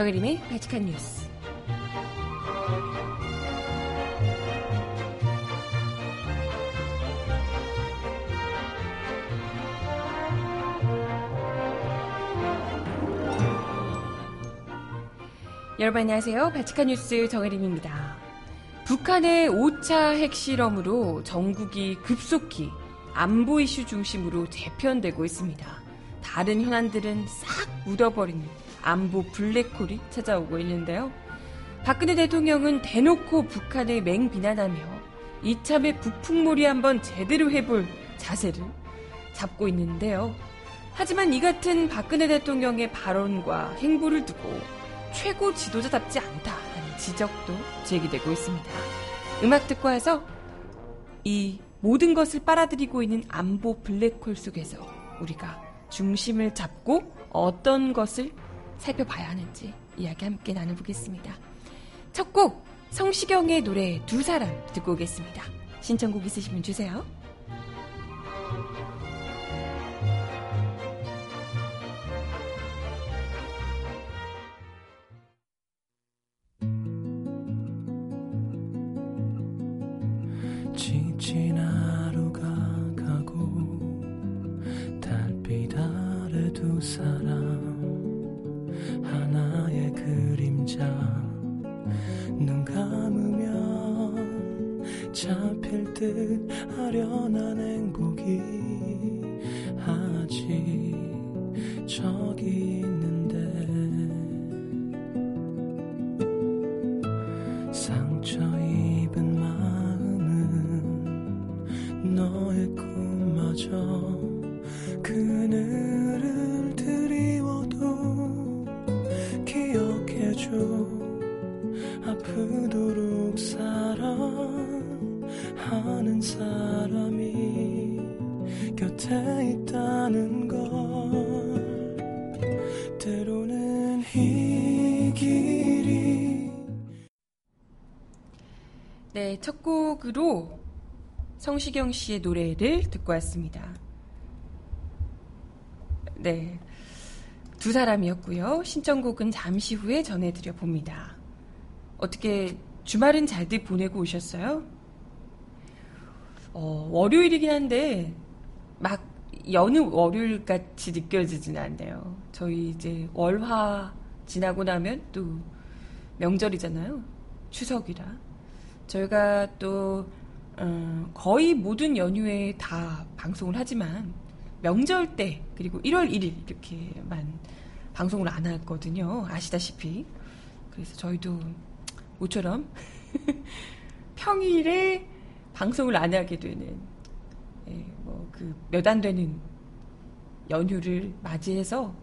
정혜림의 바칙한 뉴스. 여러분 안녕하세요. 바칙한 뉴스 정혜림입니다. 북한의 5차 핵실험으로 전국이 급속히 안보 이슈 중심으로 재편되고 있습니다. 다른 현안들은 싹 묻어버리는 안보 블랙홀이 찾아오고 있는데요. 박근혜 대통령은 대놓고 북한을 맹비난하며 이참에 북풍몰이 한번 제대로 해볼 자세를 잡고 있는데요. 하지만 이 같은 박근혜 대통령의 발언과 행보를 두고 최고 지도자답지 않다는 지적도 제기되고 있습니다. 음악 듣고 와서 이 모든 것을 빨아들이고 있는 안보 블랙홀 속에서 우리가 중심을 잡고 어떤 것을 살펴봐야 하는지 이야기 함께 나눠보겠습니다. 첫 곡 성시경의 노래 두 사람 듣고 오겠습니다. 신청곡 있으시면 주세요. 곁에 있다는 걸 때로는 이 길이 네, 첫 곡으로 성시경 씨의 노래를 듣고 왔습니다. 네. 두 사람이었고요. 신청곡은 잠시 후에 전해드려 봅니다. 어떻게 주말은 잘들 보내고 오셨어요? 어, 월요일이긴 한데 막 여느 월요일 같이 느껴지진 않네요. 저희 이제 월화 지나고 나면 또 명절이잖아요. 추석이라. 저희가 또 어, 거의 모든 연휴에 다 방송을 하지만 명절 때 그리고 1월 1일 이렇게만 방송을 안 하거든요. 아시다시피. 그래서 저희도 모처럼 평일에 방송을 안 하게 되는 예, 뭐그 몇 안 되는 연휴를 맞이해서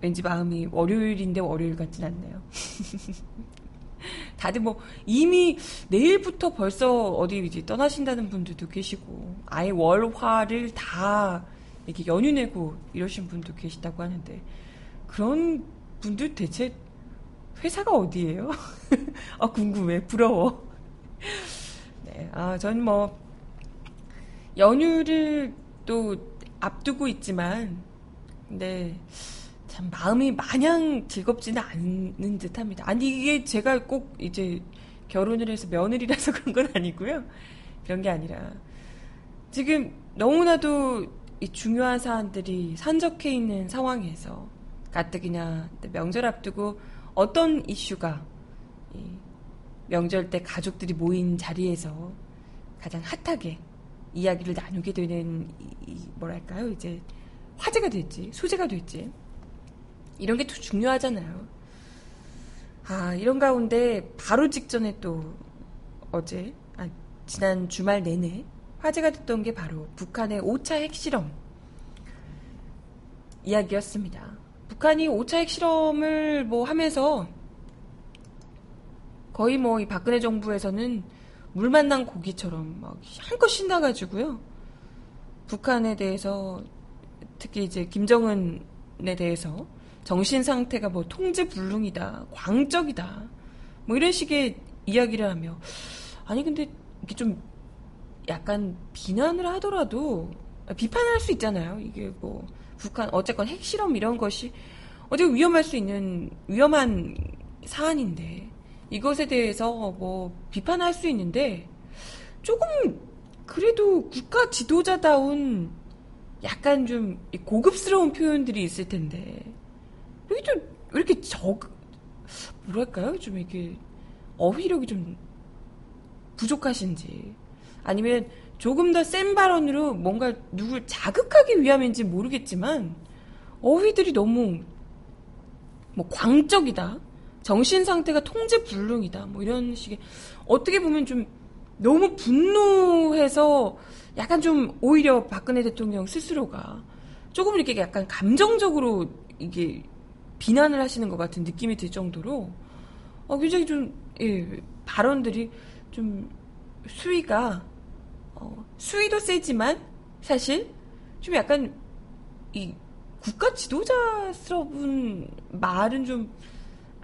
왠지 마음이 월요일인데 월요일 같진 않네요. 다들 뭐 이미 내일부터 벌써 어디 이제 떠나신다는 분들도 계시고 아예 월화를 다 이렇게 연휴 내고 이러신 분도 계시다고 하는데 그런 분들 대체 회사가 어디예요? 아 궁금해 부러워. 네, 아전뭐 연휴를 또 앞두고 있지만 근데 참 마음이 마냥 즐겁지는 않는 듯합니다. 아니 이게 제가 꼭 이제 결혼을 해서 며느리라서 그런 건 아니고요. 그런 게 아니라 지금 너무나도 이 중요한 사안들이 산적해 있는 상황에서 가뜩이나 명절 앞두고 어떤 이슈가 명절 때 가족들이 모인 자리에서 가장 핫하게 이야기를 나누게 되는 이, 뭐랄까요 이제 화제가 됐지 소재가 됐지 이런 게더 중요하잖아요. 아 이런 가운데 바로 직전에 또 어제 아, 지난 주말 내내 화제가 됐던 게 바로 북한의 5차 핵실험 이야기였습니다. 북한이 5차 핵실험을 뭐 하면서 거의 뭐 이 박근혜 정부에서는 물 만난 고기처럼 막 한껏 신나가지고요. 북한에 대해서 특히 이제 김정은에 대해서 정신 상태가 뭐 통제 불능이다, 광적이다, 뭐 이런 식의 이야기를 하며 아니 근데 이게 좀 약간 비난을 하더라도 비판할 수 있잖아요. 이게 뭐 북한 어쨌건 핵실험 이런 것이 어제 위험할 수 있는 위험한 사안인데 이것에 대해서 뭐 비판할 수 있는데 조금 그래도 국가 지도자다운 약간 좀 고급스러운 표현들이 있을 텐데. 여기 좀왜 이렇게 적 뭐랄까요? 좀 이렇게 어휘력이 좀 부족하신지 아니면 조금 더 센 발언으로 뭔가 누굴 자극하기 위함인지 모르겠지만 어휘들이 너무 뭐 광적이다 정신 상태가 통제 불능이다. 뭐 이런 식의 어떻게 보면 좀 너무 분노해서 약간 좀 오히려 박근혜 대통령 스스로가 조금 이렇게 약간 감정적으로 이게 비난을 하시는 것 같은 느낌이 들 정도로 어, 굉장히 좀 예, 발언들이 좀 수위가 어, 수위도 세지만 사실 좀 약간 이 국가 지도자스러운 말은 좀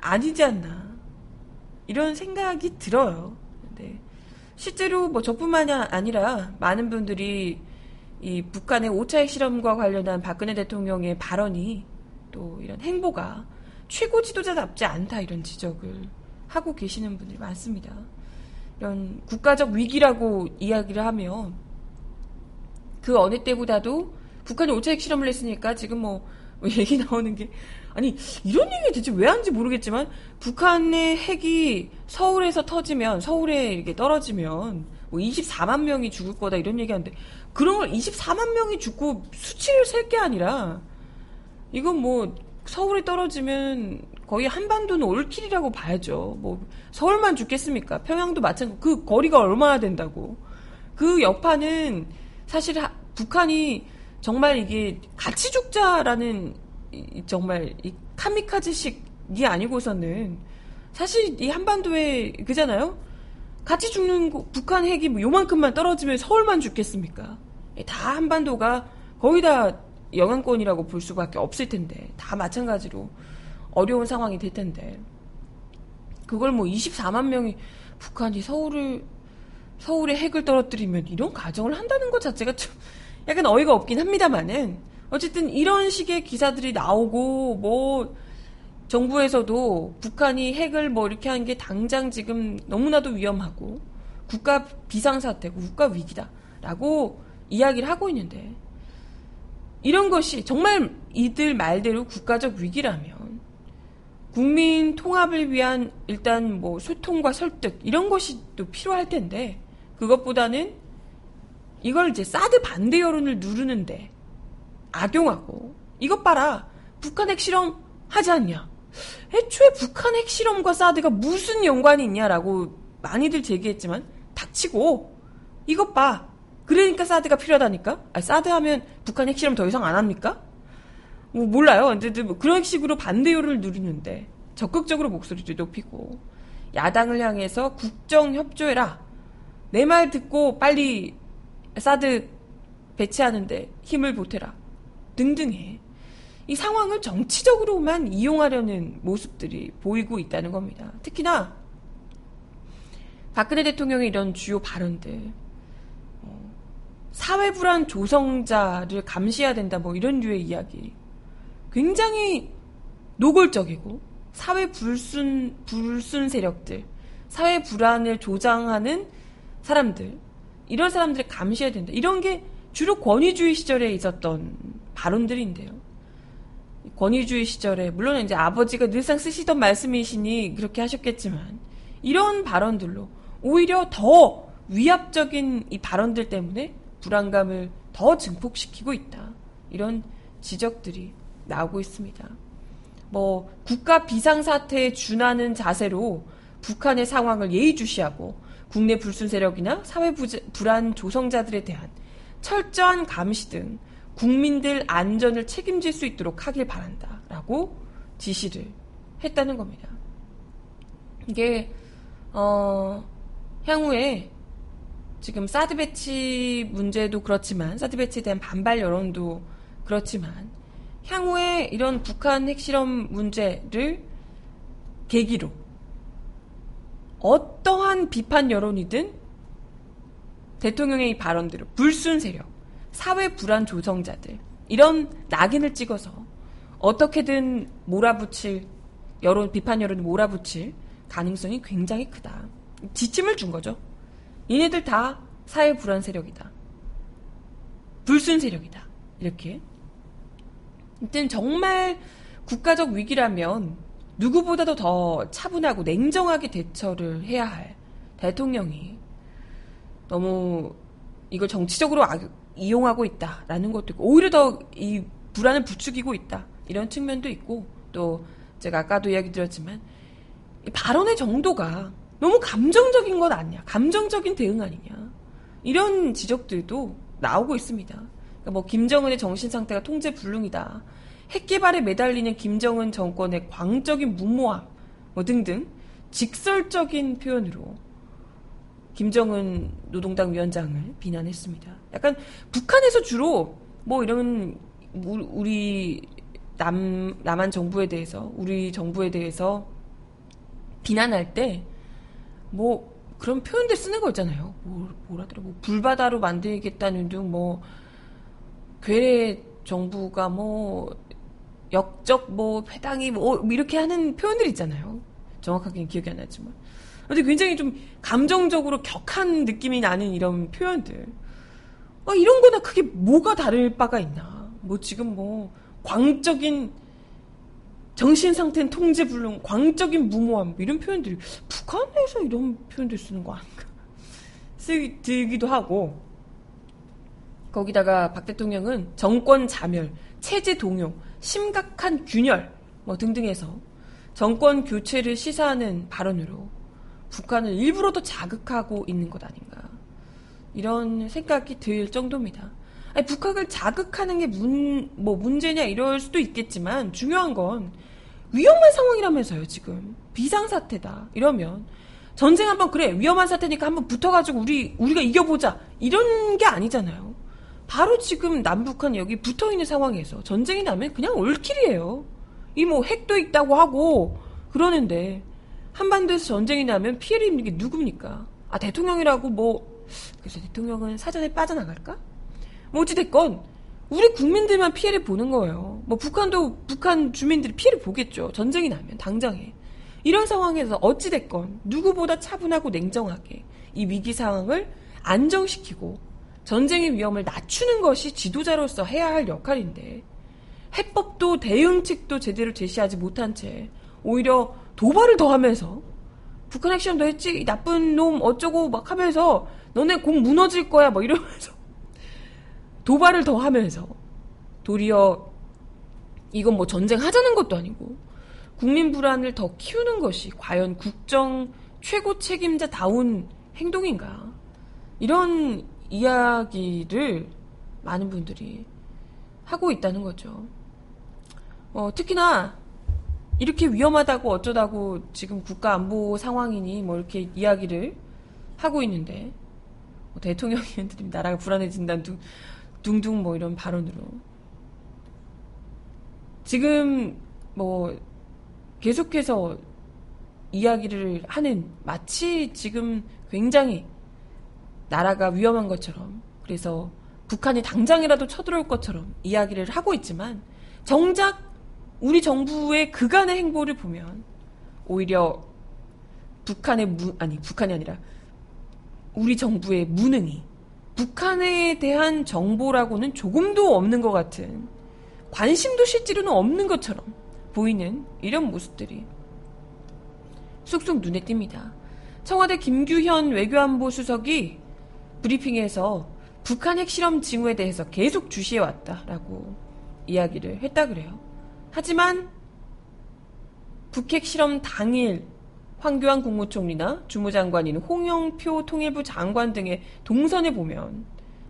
아니지 않나 이런 생각이 들어요. 근데 실제로 뭐 저뿐만이 아니라 많은 분들이 이 북한의 5차 핵실험과 관련한 박근혜 대통령의 발언이 또 이런 행보가 최고 지도자답지 않다 이런 지적을 하고 계시는 분들이 많습니다. 이런 국가적 위기라고 이야기를 하면 그 어느 때보다도 북한이 5차 핵실험을 했으니까 지금 뭐 얘기 나오는 게 아니 이런 얘기 대체 왜 하는지 모르겠지만 북한의 핵이 서울에서 터지면 서울에 이렇게 떨어지면 뭐 24만 명이 죽을 거다 이런 얘기하는데 그런 걸 24만 명이 죽고 수치를 셀 게 아니라 이건 뭐 서울에 떨어지면 거의 한반도는 올킬이라고 봐야죠. 뭐 서울만 죽겠습니까? 평양도 마찬가지. 그 거리가 얼마나 된다고. 그 여파는 사실 하, 북한이 정말 이게 같이 죽자라는 이, 정말 이 카미카즈식이 아니고서는 사실 이 한반도에 그잖아요. 같이 죽는 거, 북한 핵이 뭐 요만큼만 떨어지면 서울만 죽겠습니까? 다 한반도가 거의 다 영향권이라고 볼 수밖에 없을 텐데 다 마찬가지로 어려운 상황이 될 텐데 그걸 뭐 24만 명이 북한이 서울을 서울에 핵을 떨어뜨리면 이런 가정을 한다는 것 자체가 좀 약간 어이가 없긴 합니다만은 어쨌든 이런 식의 기사들이 나오고 뭐 정부에서도 북한이 핵을 뭐 이렇게 하는 게 당장 지금 너무나도 위험하고 국가 비상사태고 국가 위기다라고 이야기를 하고 있는데 이런 것이 정말 이들 말대로 국가적 위기라면 국민 통합을 위한 일단 뭐 소통과 설득 이런 것이 또 필요할 텐데 그것보다는 이걸 이제 사드 반대 여론을 누르는데 악용하고. 이것 봐라. 북한 핵실험 하지 않냐? 애초에 북한 핵실험과 사드가 무슨 연관이 있냐라고 많이들 제기했지만 닥치고. 이것 봐. 그러니까 사드가 필요하다니까? 아 사드 하면 북한 핵실험 더 이상 안 합니까? 뭐 몰라요. 근데 뭐 그런 식으로 반대 여론을 누리는데 적극적으로 목소리를 높이고 야당을 향해서 국정 협조해라. 내 말 듣고 빨리 사드 배치하는데 힘을 보태라 등등해. 이 상황을 정치적으로만 이용하려는 모습들이 보이고 있다는 겁니다. 특히나 박근혜 대통령의 이런 주요 발언들, 어, 사회 불안 조성자를 감시해야 된다, 뭐 이런 류의 이야기, 굉장히 노골적이고 사회 불순 불순 세력들, 사회 불안을 조장하는 사람들, 이런 사람들을 감시해야 된다. 이런 게 주로 권위주의 시절에 있었던 발언들인데요. 권위주의 시절에 물론 이제 아버지가 늘상 쓰시던 말씀이시니 그렇게 하셨겠지만 이런 발언들로 오히려 더 위압적인 이 발언들 때문에 불안감을 더 증폭시키고 있다. 이런 지적들이 나오고 있습니다. 뭐 국가 비상사태에 준하는 자세로 북한의 상황을 예의주시하고 국내 불순 세력이나 사회 불안 조성자들에 대한 철저한 감시 등 국민들 안전을 책임질 수 있도록 하길 바란다. 라고 지시를 했다는 겁니다. 이게, 어, 향후에 지금 사드 배치 문제도 그렇지만, 사드 배치에 대한 반발 여론도 그렇지만, 향후에 이런 북한 핵실험 문제를 계기로 어떠한 비판 여론이든 대통령의 이 발언대로 불순 세력, 사회 불안 조성자들 이런 낙인을 찍어서 어떻게든 몰아붙일 여론 비판 여론을 몰아붙일 가능성이 굉장히 크다. 지침을 준 거죠. 얘네들 다 사회 불안 세력이다. 불순 세력이다. 이렇게. 일단 정말 국가적 위기라면 누구보다도 더 차분하고 냉정하게 대처를 해야 할 대통령이 너무 이걸 정치적으로 이용하고 있다라는 것도 있고 오히려 더 이 불안을 부추기고 있다 이런 측면도 있고 또 제가 아까도 이야기 드렸지만 발언의 정도가 너무 감정적인 것 아니냐 감정적인 대응 아니냐 이런 지적들도 나오고 있습니다. 그러니까 뭐 김정은의 정신 상태가 통제 불능이다. 핵 개발에 매달리는 김정은 정권의 광적인 무모함 뭐 등등 직설적인 표현으로 김정은 노동당 위원장을 비난했습니다. 약간 북한에서 주로 뭐 이런 우리 남 남한 정부에 대해서 우리 정부에 대해서 비난할 때 뭐 그런 표현들 쓰는 거 있잖아요. 뭐, 뭐라더라 뭐 불바다로 만들겠다는 등 뭐 괴뢰 정부가 뭐 역적 뭐 회당이 뭐 이렇게 하는 표현들 있잖아요. 정확하게는 기억이 안 나지만. 근데 굉장히 좀 감정적으로 격한 느낌이 나는 이런 표현들. 아, 이런 거나 크게 뭐가 다를 바가 있나. 뭐 지금 뭐 광적인 정신 상태는 통제 불능, 광적인 무모함 뭐 이런 표현들이 북한에서 이런 표현들 쓰는 거 아닌가 쓰기 들기도 하고 거기다가 박 대통령은 정권 자멸, 체제 동요, 심각한 균열 뭐 등등해서 정권 교체를 시사하는 발언으로 북한을 일부러 더 자극하고 있는 것 아닌가 이런 생각이 들 정도입니다. 아니, 북한을 자극하는 게 문, 뭐 문제냐 이럴 수도 있겠지만 중요한 건 위험한 상황이라면서요 지금 비상사태다 이러면 전쟁 한번 그래 위험한 사태니까 한번 붙어가지고 우리 우리가 이겨보자 이런 게 아니잖아요. 바로 지금 남북한 여기 붙어 있는 상황에서 전쟁이 나면 그냥 올킬이에요. 이 뭐 핵도 있다고 하고 그러는데 한반도에서 전쟁이 나면 피해를 입는 게 누굽니까? 아 대통령이라고 뭐 그래서 대통령은 사전에 빠져나갈까? 뭐 어찌됐건 우리 국민들만 피해를 보는 거예요. 뭐 북한도 북한 주민들이 피해를 보겠죠. 전쟁이 나면 당장에. 이런 상황에서 어찌됐건 누구보다 차분하고 냉정하게 이 위기 상황을 안정시키고 전쟁의 위험을 낮추는 것이 지도자로서 해야 할 역할인데 해법도 대응책도 제대로 제시하지 못한 채 오히려 도발을 더 하면서 북한 핵시험도 했지 나쁜 놈 어쩌고 막 하면서 너네 공 무너질 거야 뭐 이러면서 도발을 더 하면서 도리어 이건 뭐 전쟁 하자는 것도 아니고 국민 불안을 더 키우는 것이 과연 국정 최고 책임자다운 행동인가 이런 이야기를 많은 분들이 하고 있다는 거죠. 어, 특히나 이렇게 위험하다고 어쩌다고 지금 국가 안보 상황이니 뭐 이렇게 이야기를 하고 있는데 뭐 대통령이 나라가 불안해진다는 둥, 둥둥 뭐 이런 발언으로. 지금 뭐 계속해서 이야기를 하는 마치 지금 굉장히 나라가 위험한 것처럼 그래서 북한이 당장이라도 쳐들어올 것처럼 이야기를 하고 있지만 정작 우리 정부의 그간의 행보를 보면 오히려 북한의 무, 아니 북한이 아니라 우리 정부의 무능이 북한에 대한 정보라고는 조금도 없는 것 같은 관심도 실제로는 없는 것처럼 보이는 이런 모습들이 쑥쑥 눈에 띕니다. 청와대 김규현 외교안보 수석이 브리핑에서 북한 핵실험 징후에 대해서 계속 주시해왔다라고 이야기를 했다 그래요. 하지만 북핵 실험 당일 황교안 국무총리나 주무장관인 홍영표 통일부 장관 등의 동선에 보면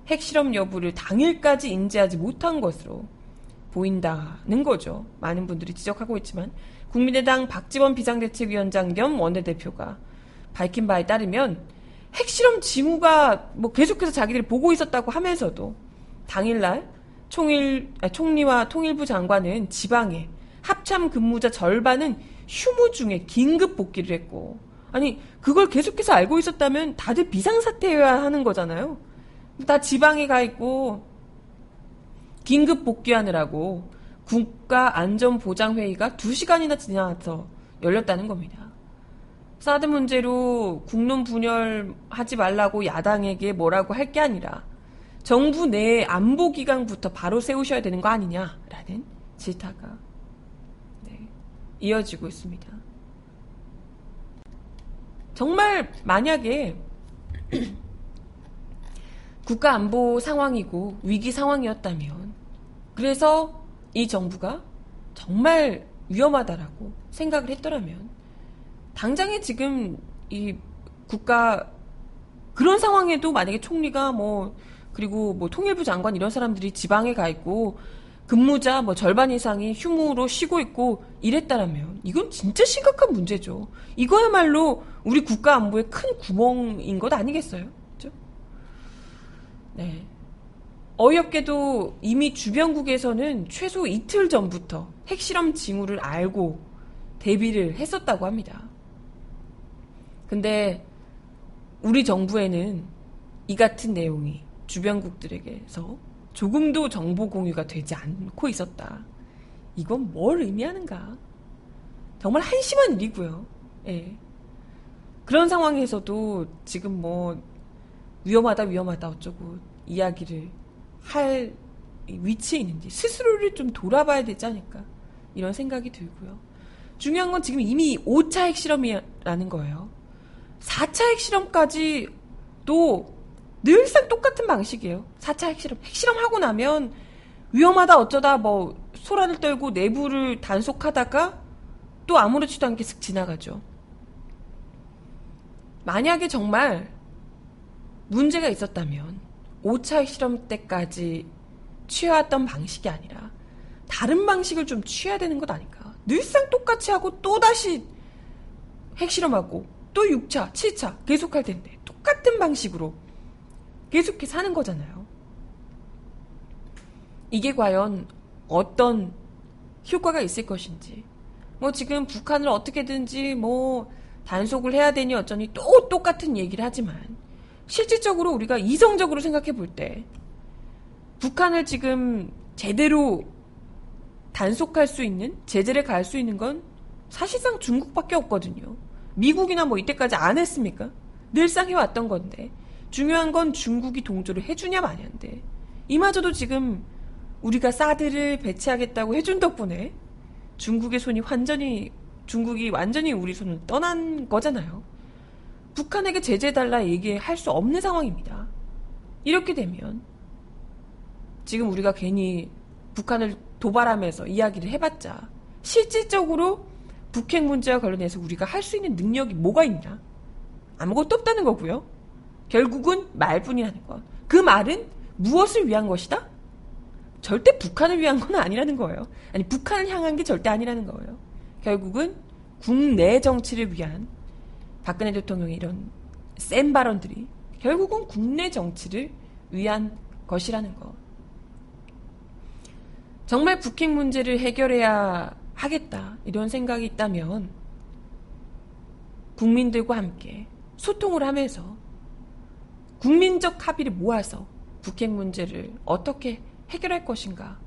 핵실험 여부를 당일까지 인지하지 못한 것으로 보인다는 거죠. 많은 분들이 지적하고 있지만 국민의당 박지원 비상대책위원장 겸 원내대표가 밝힌 바에 따르면 핵실험 징후가 뭐 계속해서 자기들이 보고 있었다고 하면서도 당일날 총일, 아, 총리와 통일부 장관은 지방에 합참 근무자 절반은 휴무 중에 긴급 복귀를 했고 아니 그걸 계속해서 알고 있었다면 다들 비상사태여야 하는 거잖아요. 다 지방에 가 있고 긴급 복귀하느라고 국가안전보장회의가 2시간이나 지나서 열렸다는 겁니다. 사드 문제로 국론 분열하지 말라고 야당에게 뭐라고 할 게 아니라 정부 내 안보 기강부터 바로 세우셔야 되는 거 아니냐라는 질타가 네, 이어지고 있습니다. 정말 만약에 국가 안보 상황이고 위기 상황이었다면 그래서 이 정부가 정말 위험하다라고 생각을 했더라면 당장에 지금 이 국가 그런 상황에도 만약에 총리가 뭐 그리고 뭐 통일부 장관 이런 사람들이 지방에 가 있고 근무자 뭐 절반 이상이 휴무로 쉬고 있고 이랬다라면 이건 진짜 심각한 문제죠. 이거야말로 우리 국가 안보의 큰 구멍인 것 아니겠어요? 그죠? 네. 어이없게도 이미 주변국에서는 최소 이틀 전부터 핵실험 징후를 알고 대비를 했었다고 합니다. 근데 우리 정부에는 이 같은 내용이 주변국들에게서 조금도 정보 공유가 되지 않고 있었다. 이건 뭘 의미하는가? 정말 한심한 일이고요. 예. 그런 상황에서도 지금 뭐 위험하다 위험하다 어쩌고 이야기를 할 위치에 있는지 스스로를 좀 돌아봐야 되지 않을까 이런 생각이 들고요. 중요한 건 지금 이미 5차 핵실험이라는 거예요. 4차 핵실험까지 또 늘상 똑같은 방식이에요. 4차 핵실험. 핵실험하고 나면 위험하다 어쩌다 뭐 소란을 떨고 내부를 단속하다가 또 아무렇지도 않게 슥 지나가죠. 만약에 정말 문제가 있었다면 5차 핵실험 때까지 취해왔던 방식이 아니라 다른 방식을 좀 취해야 되는 것 아닐까. 늘상 똑같이 하고 또다시 핵실험하고 또 6차, 7차 계속할 텐데 똑같은 방식으로 계속해서 하는 거잖아요. 이게 과연 어떤 효과가 있을 것인지. 뭐 지금 북한을 어떻게든지 뭐 단속을 해야 되니 어쩌니 또 똑같은 얘기를 하지만 실질적으로 우리가 이성적으로 생각해 볼 때 북한을 지금 제대로 단속할 수 있는 제재를 가할 수 있는 건 사실상 중국밖에 없거든요. 미국이나 뭐 이때까지 안 했습니까? 늘상 해왔던 건데 중요한 건 중국이 동조를 해주냐 마냐인데 이마저도 지금 우리가 사드를 배치하겠다고 해준 덕분에 중국의 손이 완전히 중국이 완전히 우리 손을 떠난 거잖아요. 북한에게 제재 달라 얘기할 수 없는 상황입니다. 이렇게 되면 지금 우리가 괜히 북한을 도발하면서 이야기를 해봤자 실질적으로 북핵 문제와 관련해서 우리가 할 수 있는 능력이 뭐가 있냐? 아무것도 없다는 거고요. 결국은 말뿐이라는 것. 그 말은 무엇을 위한 것이다? 절대 북한을 위한 건 아니라는 거예요. 아니, 북한을 향한 게 절대 아니라는 거예요. 결국은 국내 정치를 위한 박근혜 대통령의 이런 센 발언들이 결국은 국내 정치를 위한 것이라는 것. 정말 북핵 문제를 해결해야 하겠다. 이런 생각이 있다면 국민들과 함께 소통을 하면서 국민적 합의를 모아서 북핵 문제를 어떻게 해결할 것인가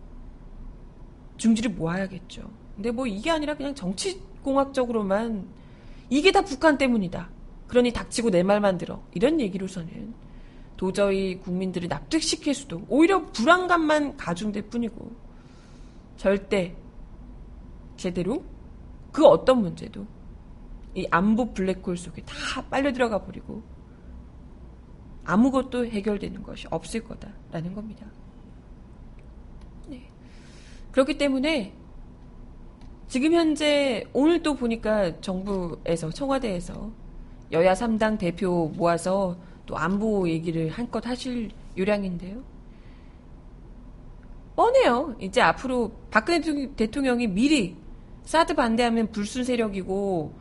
중지를 모아야겠죠. 근데 뭐 이게 아니라 그냥 정치공학적으로만 이게 다 북한 때문이다. 그러니 닥치고 내 말만 들어. 이런 얘기로서는 도저히 국민들을 납득시킬 수도 오히려 불안감만 가중될 뿐이고 절대 제대로 그 어떤 문제도 이 안보 블랙홀 속에 다 빨려 들어가 버리고 아무것도 해결되는 것이 없을 거다라는 겁니다. 네. 그렇기 때문에 지금 현재 오늘 또 보니까 정부에서 청와대에서 여야 3당 대표 모아서 또 안보 얘기를 한껏 하실 요량인데요. 뻔해요. 이제 앞으로 박근혜 대통령이 미리 사드 반대하면 불순 세력이고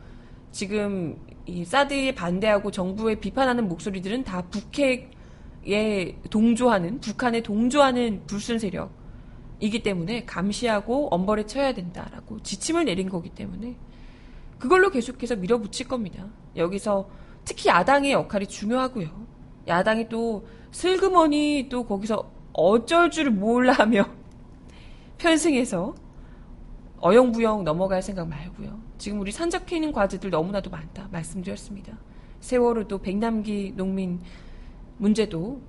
지금 이 사드에 반대하고 정부에 비판하는 목소리들은 다 북핵에 동조하는 북한에 동조하는 불순 세력 이기 때문에 감시하고 엄벌에 쳐야 된다라고 지침을 내린 거기 때문에 그걸로 계속해서 밀어붙일 겁니다. 여기서 특히 야당의 역할이 중요하고요. 야당이 또 슬그머니 또 거기서 어쩔 줄 몰라며 편승해서 어영부영 넘어갈 생각 말고요. 지금 우리 산적해 있는 과제들 너무나도 많다 말씀드렸습니다. 세월호도 백남기 농민 문제도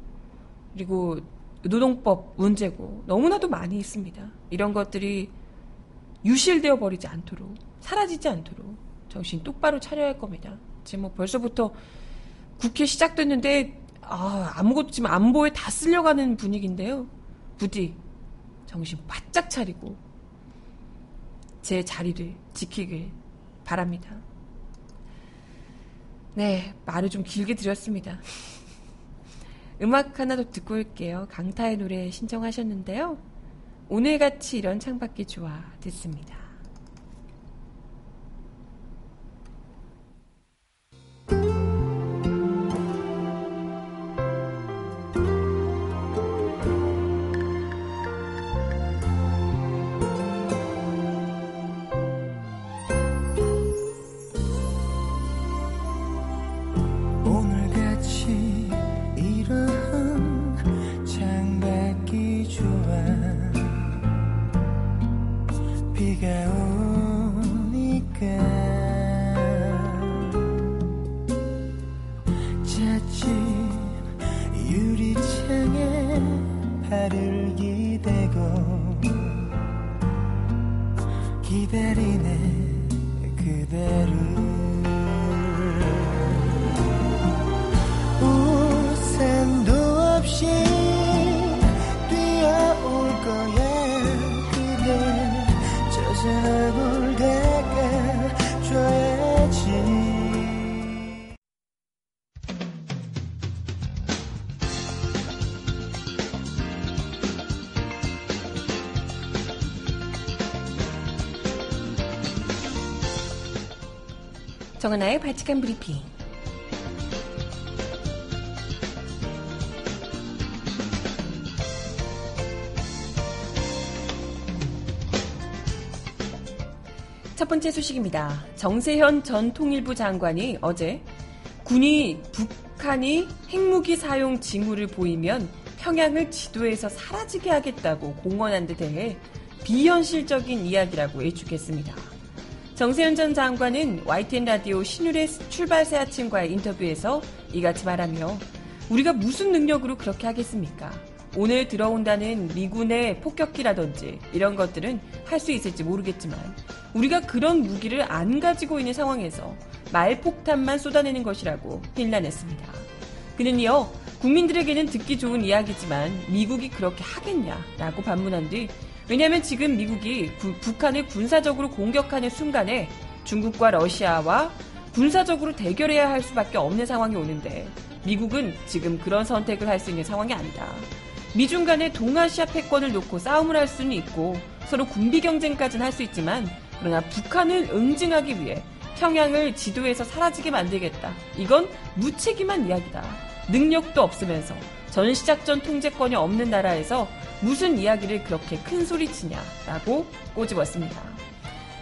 그리고 노동법 문제고 너무나도 많이 있습니다. 이런 것들이 유실되어 버리지 않도록 사라지지 않도록 정신 똑바로 차려야 할 겁니다. 지금 뭐 벌써부터 국회 시작됐는데 아, 아무것도 지금 안보에 다 쓸려가는 분위기인데요. 부디 정신 바짝 차리고 제 자리를 지키길 바랍니다. 네, 말을 좀 길게 드렸습니다. 음악 하나 더 듣고 올게요. 강타의 노래 신청하셨는데요. 오늘같이 이런 창밖이 좋아 듣습니다. 기다리네 그대를 정은아의 바칙한 브리핑. 첫 번째 소식입니다. 정세현 전 통일부 장관이 어제 군이 북한이 핵무기 사용 징후를 보이면 평양을 지도에서 사라지게 하겠다고 공언한 데 대해 비현실적인 이야기라고 예측했습니다. 정세현 전 장관은 YTN 라디오 신율의 출발새 아침과의 인터뷰에서 이같이 말하며 우리가 무슨 능력으로 그렇게 하겠습니까? 오늘 들어온다는 미군의 폭격기라든지 이런 것들은 할 수 있을지 모르겠지만 우리가 그런 무기를 안 가지고 있는 상황에서 말폭탄만 쏟아내는 것이라고 힐난했습니다. 그는 이어 국민들에게는 듣기 좋은 이야기지만 미국이 그렇게 하겠냐라고 반문한 뒤 왜냐하면 지금 미국이 구- 북한을 군사적으로 공격하는 순간에 중국과 러시아와 군사적으로 대결해야 할 수밖에 없는 상황이 오는데 미국은 지금 그런 선택을 할 수 있는 상황이 아니다. 미중 간의 동아시아 패권을 놓고 싸움을 할 수는 있고 서로 군비 경쟁까지는 할 수 있지만 그러나 북한을 응징하기 위해 평양을 지도에서 사라지게 만들겠다. 이건 무책임한 이야기다. 능력도 없으면서 전시작전 통제권이 없는 나라에서 무슨 이야기를 그렇게 큰 소리치냐라고 꼬집었습니다.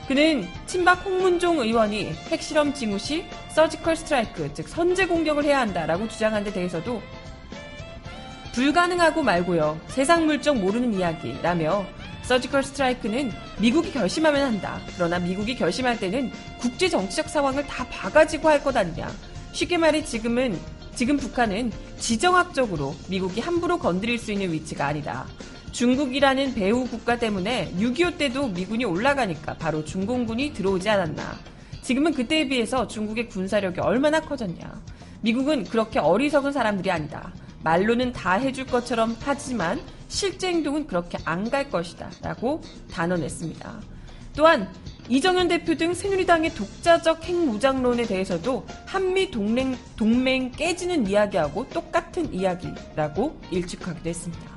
그는 친박 홍문종 의원이 핵실험 징후 시 서지컬 스트라이크, 즉 선제 공격을 해야 한다라고 주장한 데 대해서도 불가능하고 말고요. 세상 물정 모르는 이야기라며 서지컬 스트라이크는 미국이 결심하면 한다. 그러나 미국이 결심할 때는 국제 정치적 상황을 다 봐가지고 할 것 아니냐. 쉽게 말해 지금은 지금 북한은 지정학적으로 미국이 함부로 건드릴 수 있는 위치가 아니다. 중국이라는 배후 국가 때문에 6.25 때도 미군이 올라가니까 바로 중공군이 들어오지 않았나. 지금은 그때에 비해서 중국의 군사력이 얼마나 커졌냐. 미국은 그렇게 어리석은 사람들이 아니다. 말로는 다 해줄 것처럼 하지만 실제 행동은 그렇게 안 갈 것이다. 라고 단언했습니다. 또한 이정현 대표 등 새누리당의 독자적 핵무장론에 대해서도 한미 동맹, 동맹 깨지는 이야기하고 똑같은 이야기라고 일축하기도 했습니다.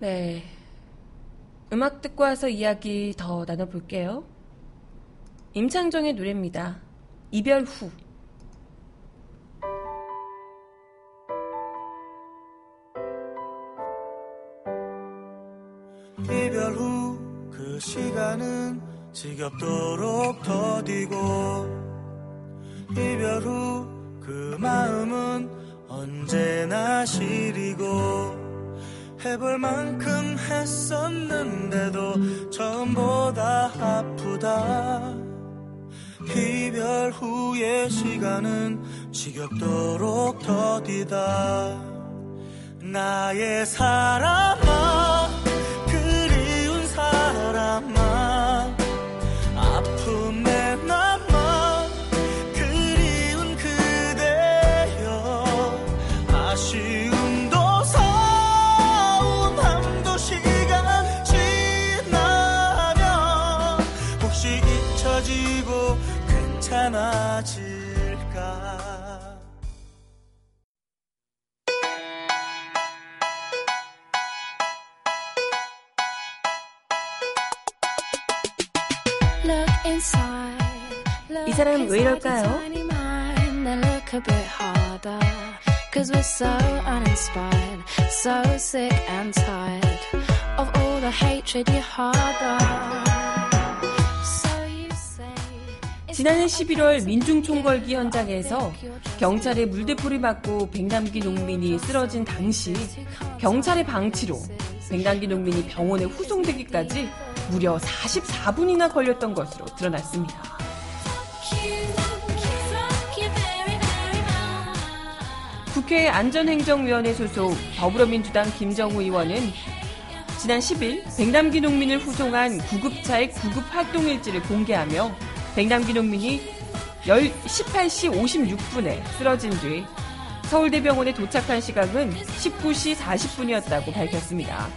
네. 음악 듣고 와서 이야기 더 나눠볼게요. 임창정의 노래입니다. 이별 후. 시간은 지겹도록 더디고 이별 후 그 마음은 언제나 시리고 해볼 만큼 했었는데도 처음보다 아프다. 이별 후의 시간은 지겹도록 더디다. 나의 사람아 이럴까요? Cause we're so uninspired, so sick and tired of all the hatred you harbor. So you say. 지난해 11월 민중총궐기 현장에서 경찰의 물대포를 맞고 백남기 농민이 쓰러진 당시 경찰의 방치로 백남기 농민이 병원에 후송되기까지 무려 44분이나 걸렸던 것으로 드러났습니다. 국회 안전행정위원회 소속 더불어민주당 김정우 의원은 지난 10일 백남기 농민을 후송한 구급차의 구급 활동 일지를 공개하며 백남기 농민이 18시 56분에 쓰러진 뒤 서울대병원에 도착한 시각은 19시 40분이었다고 밝혔습니다.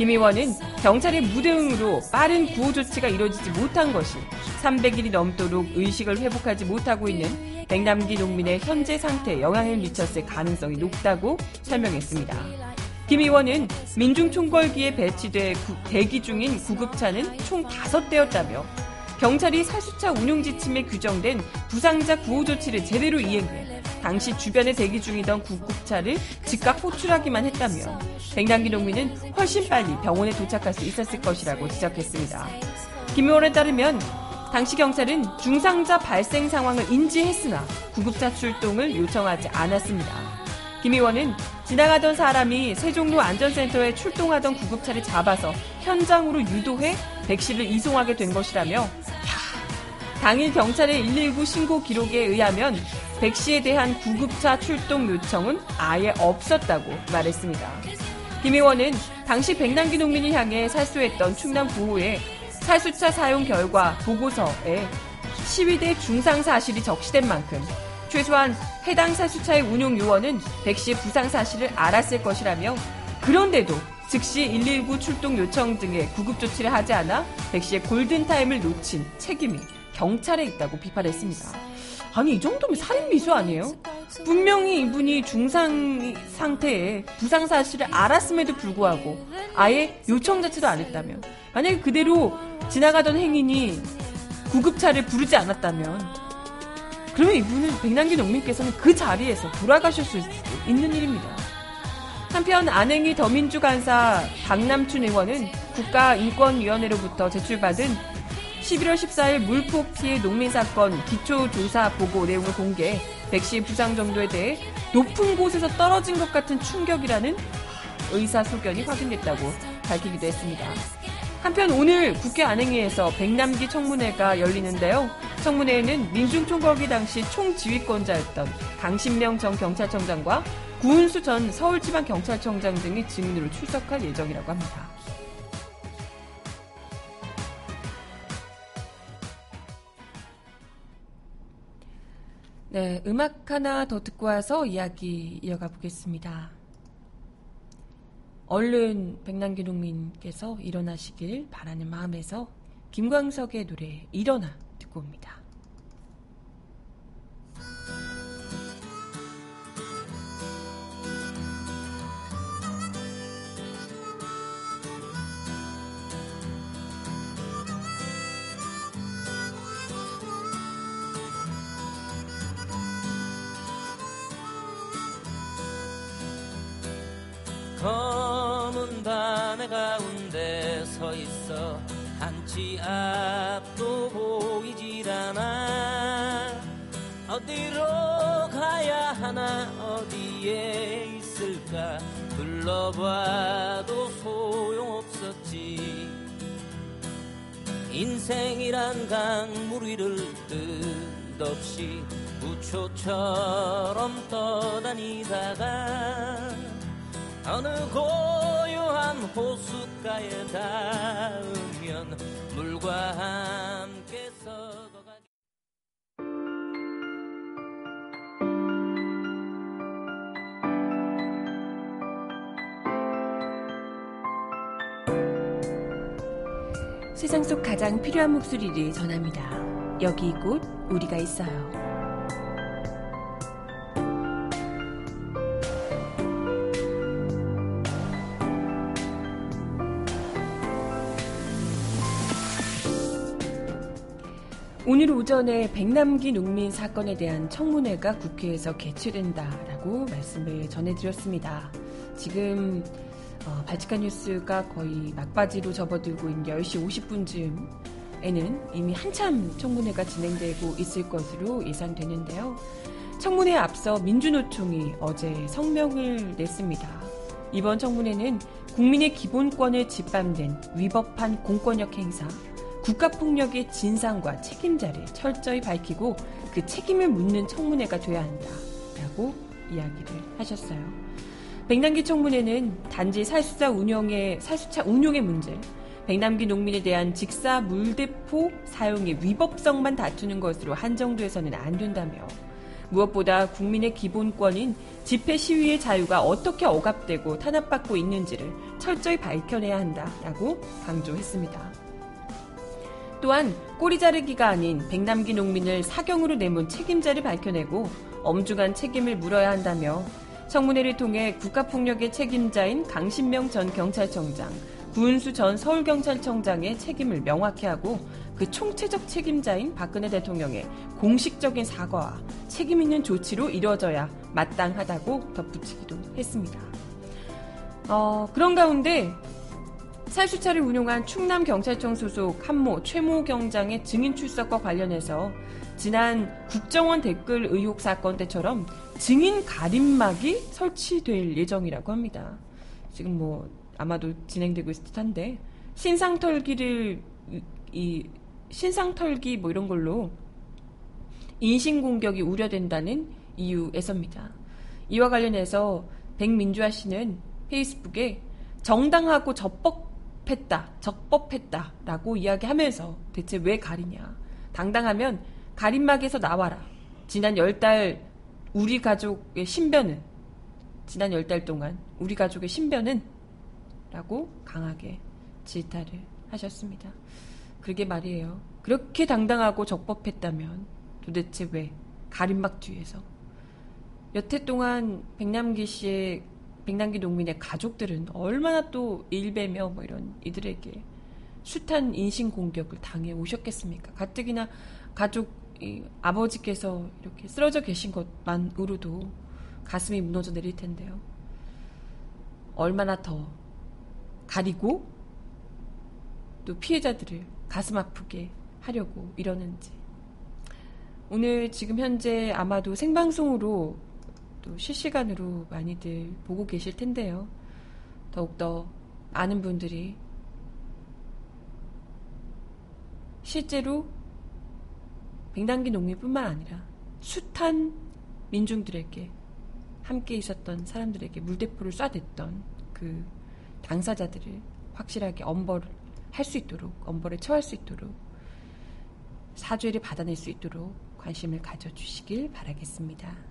김 의원은 경찰의 무대응으로 빠른 구호 조치가 이뤄지지 못한 것이 300일이 넘도록 의식을 회복하지 못하고 있는 백남기 농민의 현재 상태에 영향을 미쳤을 가능성이 높다고 설명했습니다. 김 의원은 민중총궐기에 배치돼 구, 대기 중인 구급차는 총 5대였다며 경찰이 살수차 운용 지침에 규정된 부상자 구호 조치를 제대로 이행해 당시 주변에 대기 중이던 구급차를 즉각 호출하기만 했다며 백남기 농민은 훨씬 빨리 병원에 도착할 수 있었을 것이라고 지적했습니다. 김 의원에 따르면 당시 경찰은 중상자 발생 상황을 인지했으나 구급차 출동을 요청하지 않았습니다. 김 의원은 지나가던 사람이 세종로 안전센터에 출동하던 구급차를 잡아서 현장으로 유도해 백씨를 이송하게 된 것이라며 당일 경찰의 119 신고 기록에 의하면 백 씨에 대한 구급차 출동 요청은 아예 없었다고 말했습니다. 김 의원은 당시 백남기 농민을 향해 살수했던 충남 구호에 살수차 사용 결과 보고서에 시위대 중상 사실이 적시된 만큼 최소한 해당 살수차의 운용 요원은 백 씨의 부상 사실을 알았을 것이라며 그런데도 즉시 119 출동 요청 등의 구급 조치를 하지 않아 백 씨의 골든타임을 놓친 책임이 경찰에 있다고 비판했습니다. 아니 이 정도면 살인 미수 아니에요? 분명히 이분이 중상 상태에 부상 사실을 알았음에도 불구하고 아예 요청 자체도 안 했다면 만약에 그대로 지나가던 행인이 구급차를 부르지 않았다면 그러면 이분은 백남기 농민께서는 그 자리에서 돌아가셨을 수도 있는 일입니다. 한편 안행이 더민주 간사 박남춘 의원은 국가인권위원회로부터 제출받은 11월 14일 물폭 피해 농민 사건 기초조사 보고 내용을 공개, 백씨 부상 정도에 대해 높은 곳에서 떨어진 것 같은 충격이라는 의사소견이 확인됐다고 밝히기도 했습니다. 한편 오늘 국회 안행위에서 백남기 청문회가 열리는데요. 청문회에는 민중총궐기 당시 총지휘권자였던 강신명 전 경찰청장과 구은수 전 서울지방경찰청장 등이 증인으로 출석할 예정이라고 합니다. 네, 음악 하나 더 듣고 와서 이야기 이어가 보겠습니다. 얼른 백남기 농민께서 일어나시길 바라는 마음에서 김광석의 노래 일어나 듣고 옵니다. 한치 앞도 보이질 않아 어디로 가야 하나 어디에 있을까 둘러봐도 소용없었지. 인생이란 강물 위를 끝없이 무초처럼 떠다니다가 어느 고요한 호숫가에 닿 으면 물과 함께 썩어가게 세상 속 가장 필요한 목소리를 전합니다. 여기 곧 우리가 있어요. 오늘 오전에 백남기 농민 사건에 대한 청문회가 국회에서 개최된다라고 말씀을 전해드렸습니다. 지금 어, 발칙한 뉴스가 거의 막바지로 접어들고 있는 10시 50분쯤에는 이미 한참 청문회가 진행되고 있을 것으로 예상되는데요. 청문회에 앞서 민주노총이 어제 성명을 냈습니다. 이번 청문회는 국민의 기본권을 짓밟는 위법한 공권력 행사, 국가폭력의 진상과 책임자를 철저히 밝히고 그 책임을 묻는 청문회가 돼야 한다 라고 이야기를 하셨어요. 백남기 청문회는 단지 살수자 운영의 살수차 운용의 문제, 백남기 농민에 대한 직사 물대포 사용의 위법성만 다투는 것으로 한정돼서는 안 된다며 무엇보다 국민의 기본권인 집회 시위의 자유가 어떻게 억압되고 탄압받고 있는지를 철저히 밝혀내야 한다라고 강조했습니다. 또한 꼬리 자르기가 아닌 백남기 농민을 사경으로 내몬 책임자를 밝혀내고 엄중한 책임을 물어야 한다며 청문회를 통해 국가폭력의 책임자인 강신명 전 경찰청장, 구은수 전 서울경찰청장의 책임을 명확히 하고 그 총체적 책임자인 박근혜 대통령의 공식적인 사과와 책임 있는 조치로 이뤄져야 마땅하다고 덧붙이기도 했습니다. 어, 그런 가운데 살수차를 운용한 충남경찰청 소속 한모 최모 경장의 증인 출석과 관련해서 지난 국정원 댓글 의혹 사건 때처럼 증인 가림막이 설치될 예정이라고 합니다. 지금 뭐 아마도 진행되고 있을 듯한데 신상털기를 이 신상털기 뭐 이런 걸로 인신 공격이 우려된다는 이유에서입니다. 이와 관련해서 백민주아 씨는 페이스북에 정당하고 적법 했다, 적법했다 라고 이야기하면서 대체 왜 가리냐? 당당하면 가림막에서 나와라. 지난 열 달 우리 가족의 신변은 지난 열 달 동안 우리 가족의 신변은 라고 강하게 질타를 하셨습니다. 그게 말이에요. 그렇게 당당하고 적법했다면 도대체 왜 가림막 뒤에서 여태 동안 백남기 씨의 백남기 농민의 가족들은 얼마나 또 일베며 뭐 이런 이들에게 숱한 인신 공격을 당해 오셨겠습니까? 가뜩이나 가족 아버지께서 이렇게 쓰러져 계신 것만으로도 가슴이 무너져 내릴 텐데요. 얼마나 더 가리고 또 피해자들을 가슴 아프게 하려고 이러는지. 오늘 지금 현재 아마도 생방송으로 또 실시간으로 많이들 보고 계실 텐데요. 더욱더 많은 분들이 실제로 백단기 농민뿐만 아니라 숱한 민중들에게 함께 있었던 사람들에게 물대포를 쏴댔던 그 당사자들을 확실하게 엄벌을 할수 있도록 엄벌에 처할 수 있도록 사죄를 받아낼 수 있도록 관심을 가져주시길 바라겠습니다.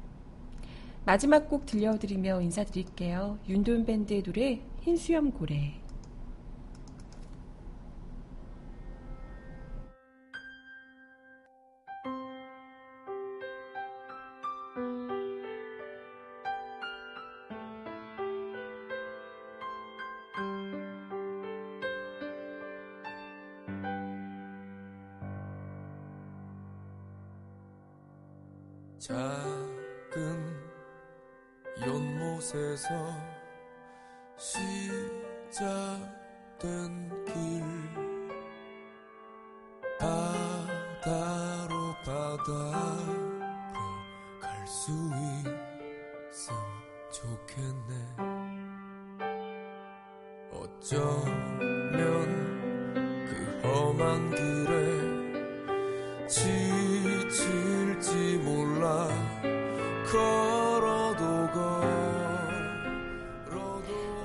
마지막 곡 들려드리며 인사드릴게요. 윤도현 밴드의 노래 흰수염 고래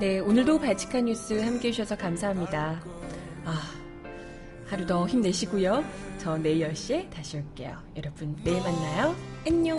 네, 오늘도 발칙한 뉴스 함께 해주셔서 감사합니다. 아, 하루 더 힘내시고요. 저 내일 10시에 다시 올게요. 여러분, 내일 만나요. 안녕.